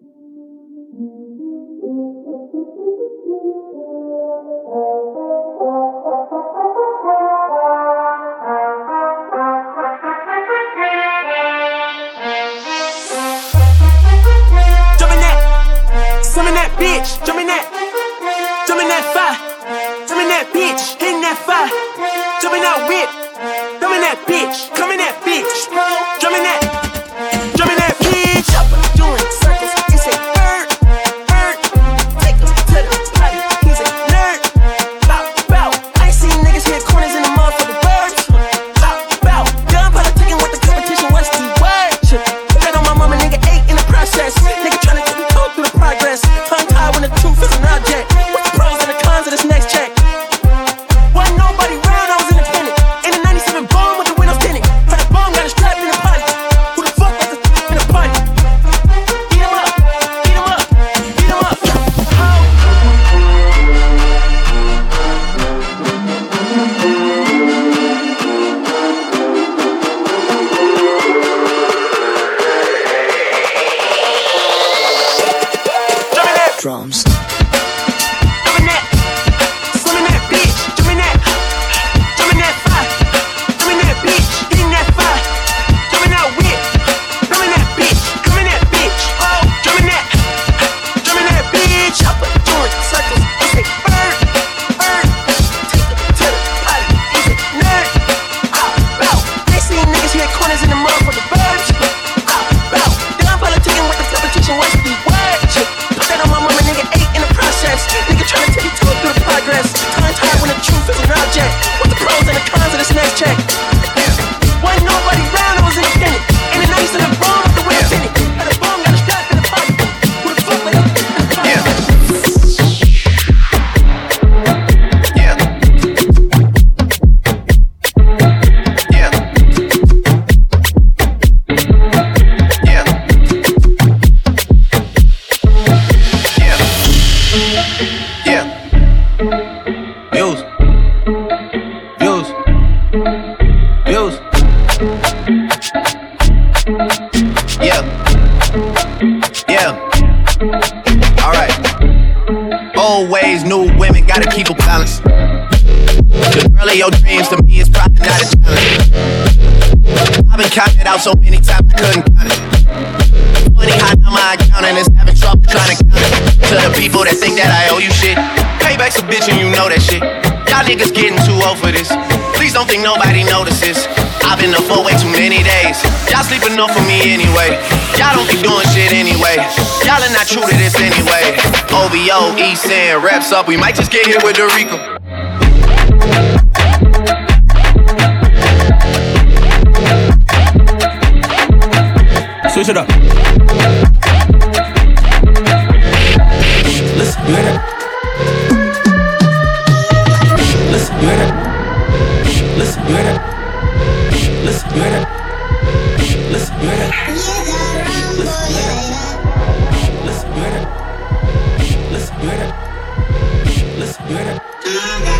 Música and count it. my having trouble trying to count it. To the people that think that I owe you shit, payback's a bitch and you know that shit. Y'all niggas getting too old for this. Please don't think nobody notices. I've been up for way too many days. Y'all sleeping off for me anyway. Y'all don't be doing shit anyway. Y'all are not true to this anyway. OVO, East End, wraps up. We might just get hit with Dorico. switch it up. Listen, you hear that? Listen, you hear that? Listen, you hear that? Listen, you hear that? Listen, you? Listen, you hear that? Listen, you? Listen, you hear that? Listen.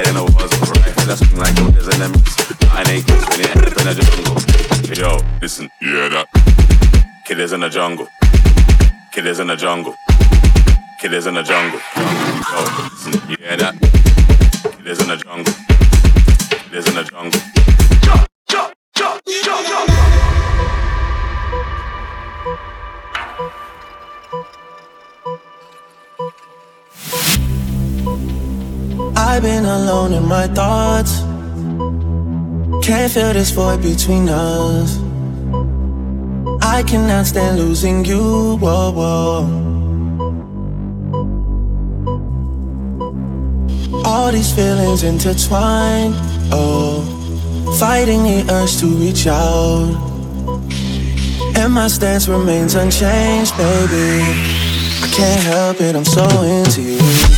I in the jungle. Yo. Kid is in the jungle. Kid is in the jungle. Kid is in the jungle. Yo, in the jungle. In the jungle. Jump, jump, jump, jump, jump. I've been alone in my thoughts. Can't feel this void between us. I cannot stand losing you. Whoa, whoa. All these feelings intertwined. Oh, fighting the urge to reach out. And my stance remains unchanged, baby. I can't help it, I'm so into you.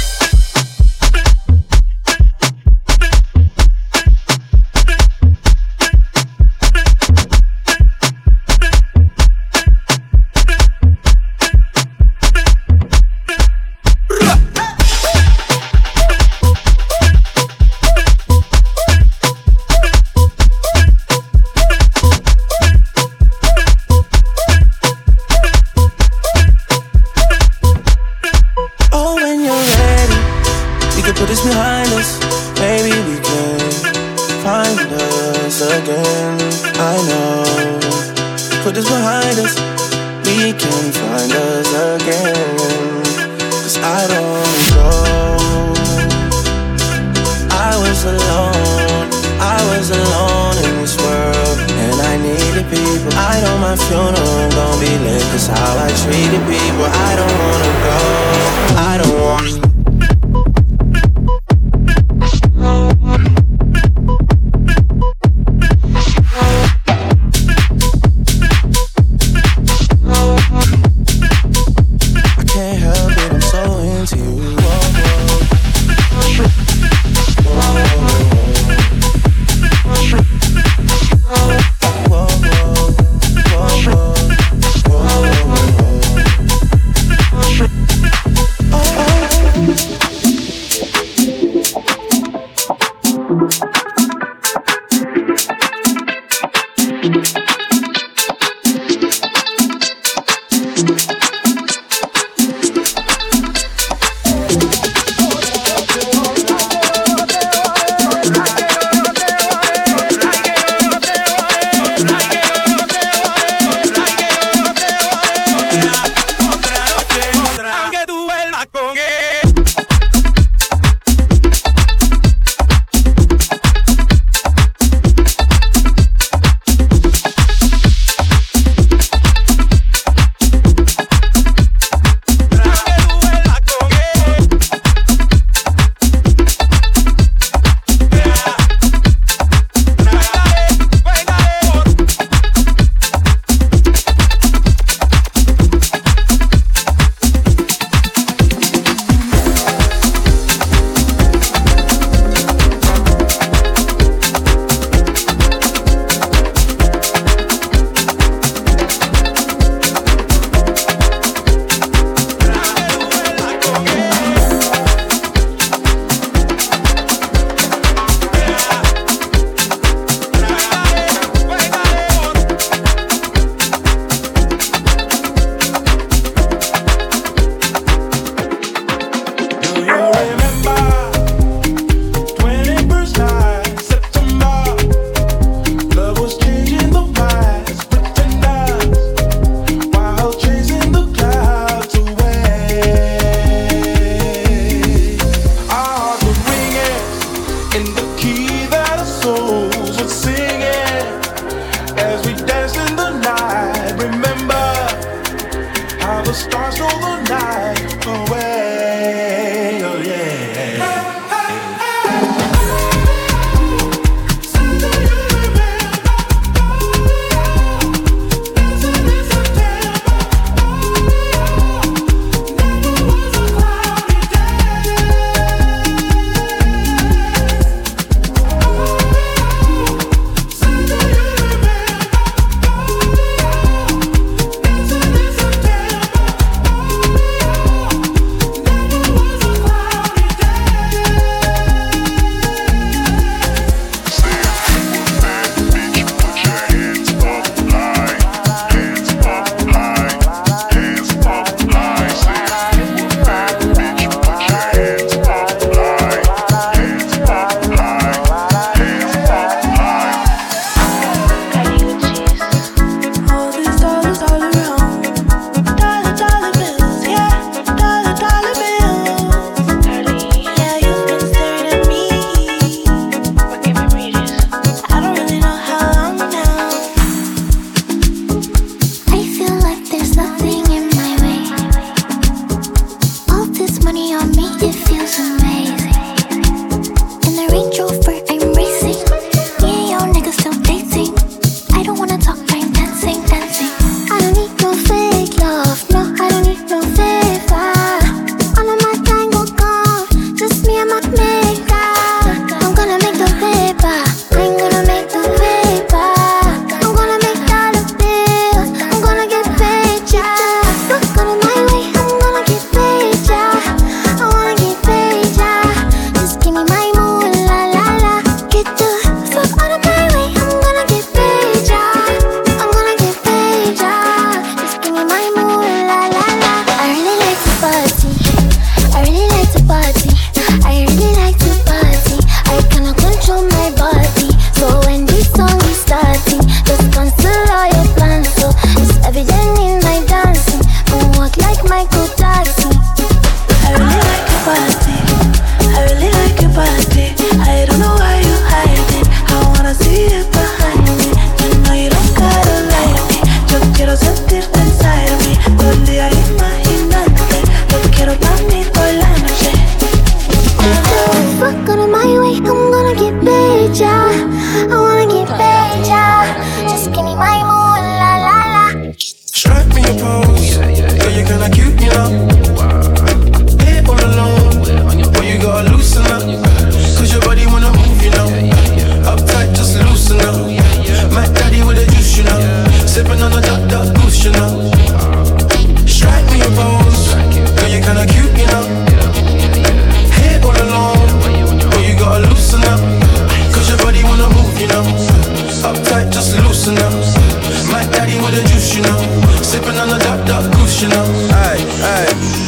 you know. Sipping on the top, top goose, you know. Aye, aye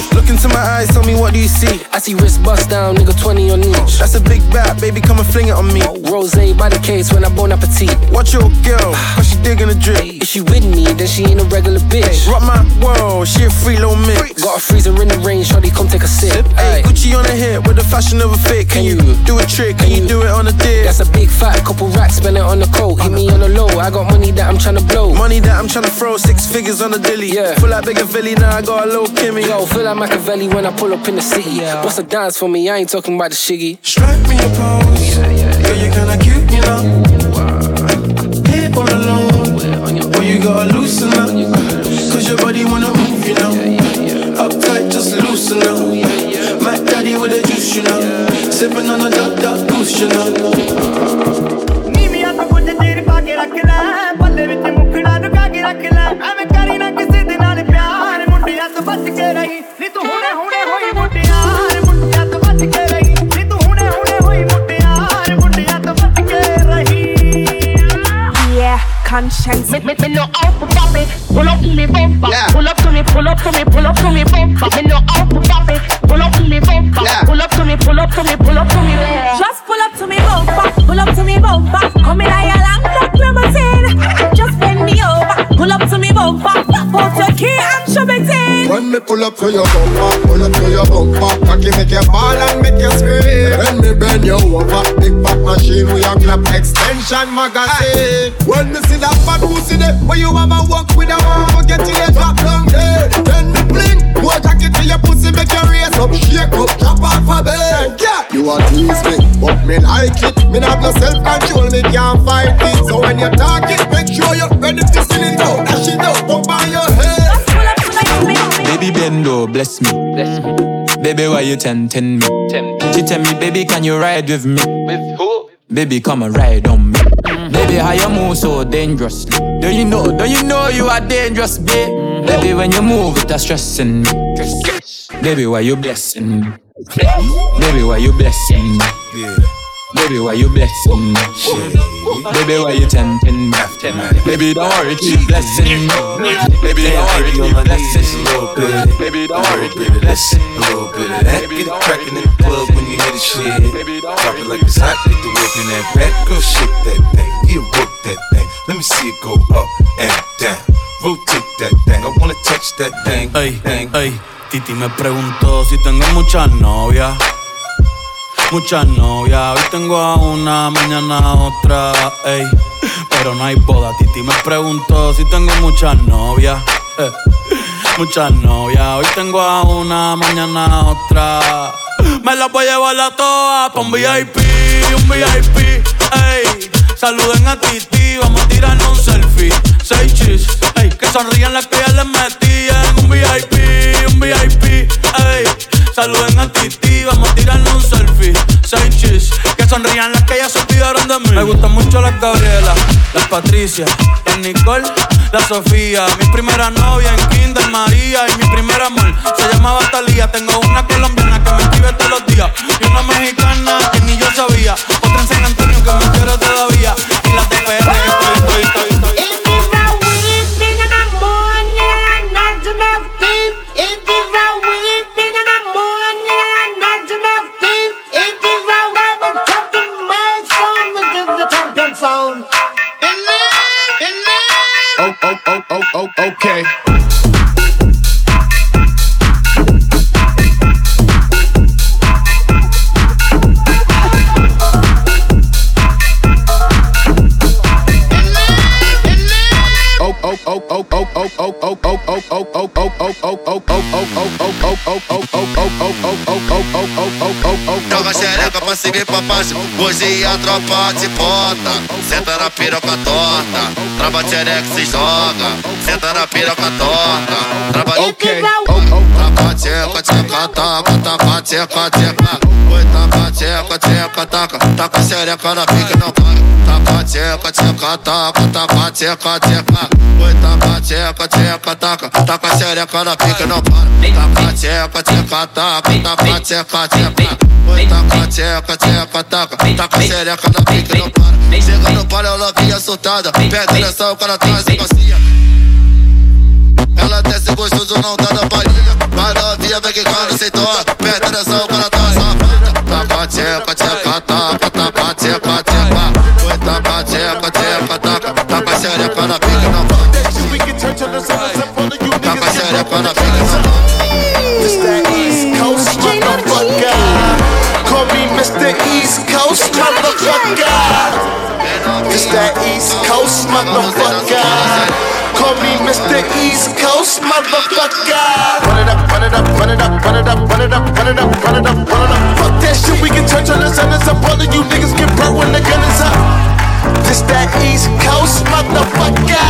see? I see wrist bust down, nigga 20 on each. That's a big bat, baby, come and fling it on me. Rose by the case when I bon appetit. Watch your girl, cause she digging the drip. If she with me, then she ain't a regular bitch. Rock my world, she a free low mix. Got a freezer in the rain, shorty, come take a sip. Hey, Gucci on the hip with the fashion of a fit. Can, you do a trick? Can you do it on a dip? That's a big fat couple racks, spend it on the coat. Hit me on the low, I got money that I'm tryna blow. Money that I'm tryna throw, six figures on the dilly. Yeah. Full like bigger Philly, now I got a little Kimmy. Yo, feel like Machiavelli when I pull up in the city. Yeah. Bust a dance for me, I ain't talking about the shiggy. Strike me a pose. Yeah, yeah, Girl, you kinda cute, you know. Hit all alone. Boy, you gotta loosen up. Cause your body wanna move, you know. Uptight, just loosen up. My daddy with the juice, you know. Sipping on a duck, duck goose, you know. ਨੀਵੀਆਂ ਤੋਂ ਕੁਝ ਚੀਰ ਪਾ ਕੇ ਰੱਖ ਲੈ ਪੱਲੇ ਵਿੱਚ ਮੁਖੜਾ ਲੁਕਾ ਕੇ ਰੱਖ ਲੈ ਐਵੇਂ ਕਰੀ ਨਾ ਕਿਸੇ ਦੇ ਨਾਲ ਪਿਆਰ ਮੁੰਡਿਆਂ ਤੋਂ ਬਚ ਕੇ ਰਹੀ conscience. Me, me, me no out for pop it. Pull up to me bumper. Yeah. Pull up to me, pull up to me, pull up to me bumper. Me no out for pop it. Pull up to me bumper. Yeah. Pull up to me, pull up to me, pull up to me. Just pull up to me bumper, pull up to me bumper. Come in a When me pull up to your bumper, pull up to your bumper. Cocky make you ball and make you scream. When me bend you over, big back machine with your clap. Extension magazine. When me see that fat pussy there, where you a walk with a one Get till you drop down there. Then me bling, go jacket till your pussy make you raise up Shake up, drop off a bed. Yeah, you a tease me, but me like it. Me not no self-control, me can't fight it. So when you talk it, make sure you're bendo, bless me. Baby, why you tempting me? She tell me, baby, can you ride with me? With who? Baby, come and ride on me. Baby, how you move so dangerously? Do you know? Do you know you are dangerous, babe? Mm-hmm. Baby, when you move, it's stressing me. Baby, why you blessing me? Baby, why you blessing me? Baby, why you blessing me? Baby, why you tempting me? Baby, don't worry, keep blessing me. Baby, don't worry, keep blessing me. Baby, don't worry, keep blessing me. A little bit of that, get it crackin' in the club when you hear the shit. Baby, Drop it like it's hot, get the work in that back. Girl, shake that thing, you work that thing. Let me see it go up and down. Rotate that thing, I wanna touch that thing. Ey, thing. ey, Titi me preguntó si tengo muchas novias. Muchas novias, hoy tengo a una, mañana otra, ey. Pero no hay boda, Titi me preguntó si tengo muchas novias. eh. Muchas novias, hoy tengo a una, mañana otra. Me las voy a llevar a todas pa' un VIP, un VIP, ey. Saluden a Titi, vamos a tirarnos un selfie. Seis chis, ey. Que sonrían las que ya les metí en un VIP, un VIP, ey. Saluden a Titi, vamos a tirarnos un selfie. Seis chis, que sonrían las que ya se olvidaron de mí. Me gustan mucho las Gabriela, las Patricia, las Nicole, la Sofía. Mi primera novia en Kinder María y mi primer amor se llamaba Talía. Tengo una colombiana que me escribe todos los días y una mexicana que ni yo sabía. Otra en San Antonio que me quiere todavía y las de PR que estoy, estoy, estoy, okay. Cima pra baixo Hoje a tropa de bota. Senta na piroca torta. Trava xereca se joga. Senta na piroca torta. Trava Okay. Taca tcheca, tcheca, taca Taca tcheca, tcheca. Oi, taca tcheca, tcheca, taca. Taca xereca na pica não para Taca tcheca, tcheca, taca Taca tcheca, tcheca. Oi, taca tcheca, tcheca, taca. Taca xereca na pica não para Taca tcheca, tcheca, taca Taca tcheca, tcheca. Oi, taca tcheca, tcheca, taca Taca xereca na pica não para Chega no palio, novinha soltada Pega nessa, o cara traz a bacia Ela desce gostoso, não tá da palhinha. Vai novinha, vem que quando cê toa. Perto atenção quando tá safada. Taca, tcheca, tcheca, taca, taca, tcheca, tcheca. Foi taca, tcheca, tcheca, taca. Taca xereca na pica, não vai. Taca xereca na pica, não vai. Me Mr. East Coast motherfucker. It's that East Coast motherfucker. Call me Mr. East Coast motherfucker. Run it up, run it up, run it up, run it up, run it up, run it up, run it up, run it up. Fuck that shit, we can touch on the sun. It's up. All of you niggas get burnt when the gun is up. This that East Coast motherfucker.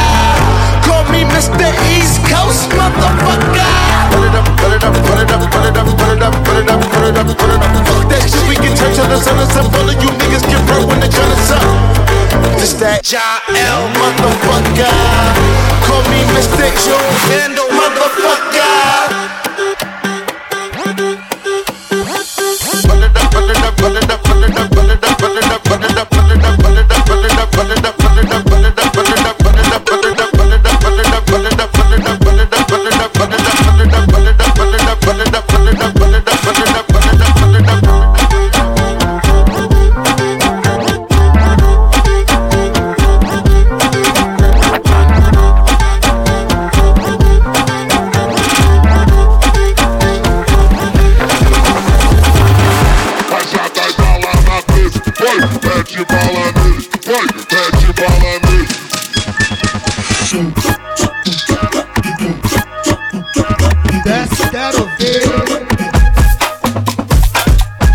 Call me Mr. East Coast motherfucker. Run it up, run it up, run it up, run it up, run it up, run it up, run it up, run it up. On the sun. All of you niggas get when that Jael motherfucker. Call me Mr. Joe Vandal motherfucker.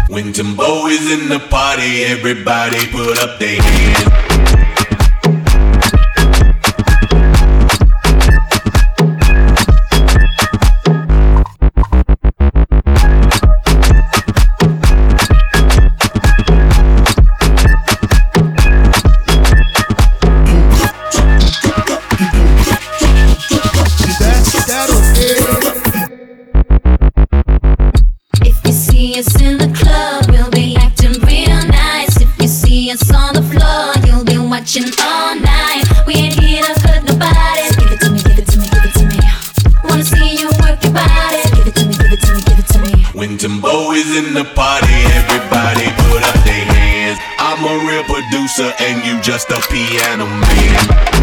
When Timbo is in the party, everybody put up their hands. We ain't here to hurt nobody. Give it to me, give it to me, give it to me. Wanna see you work your body. Give it to me, give it to me, give it to me. When Timbo is in the party, everybody put up their hands. I'm a real producer and you just a piano man.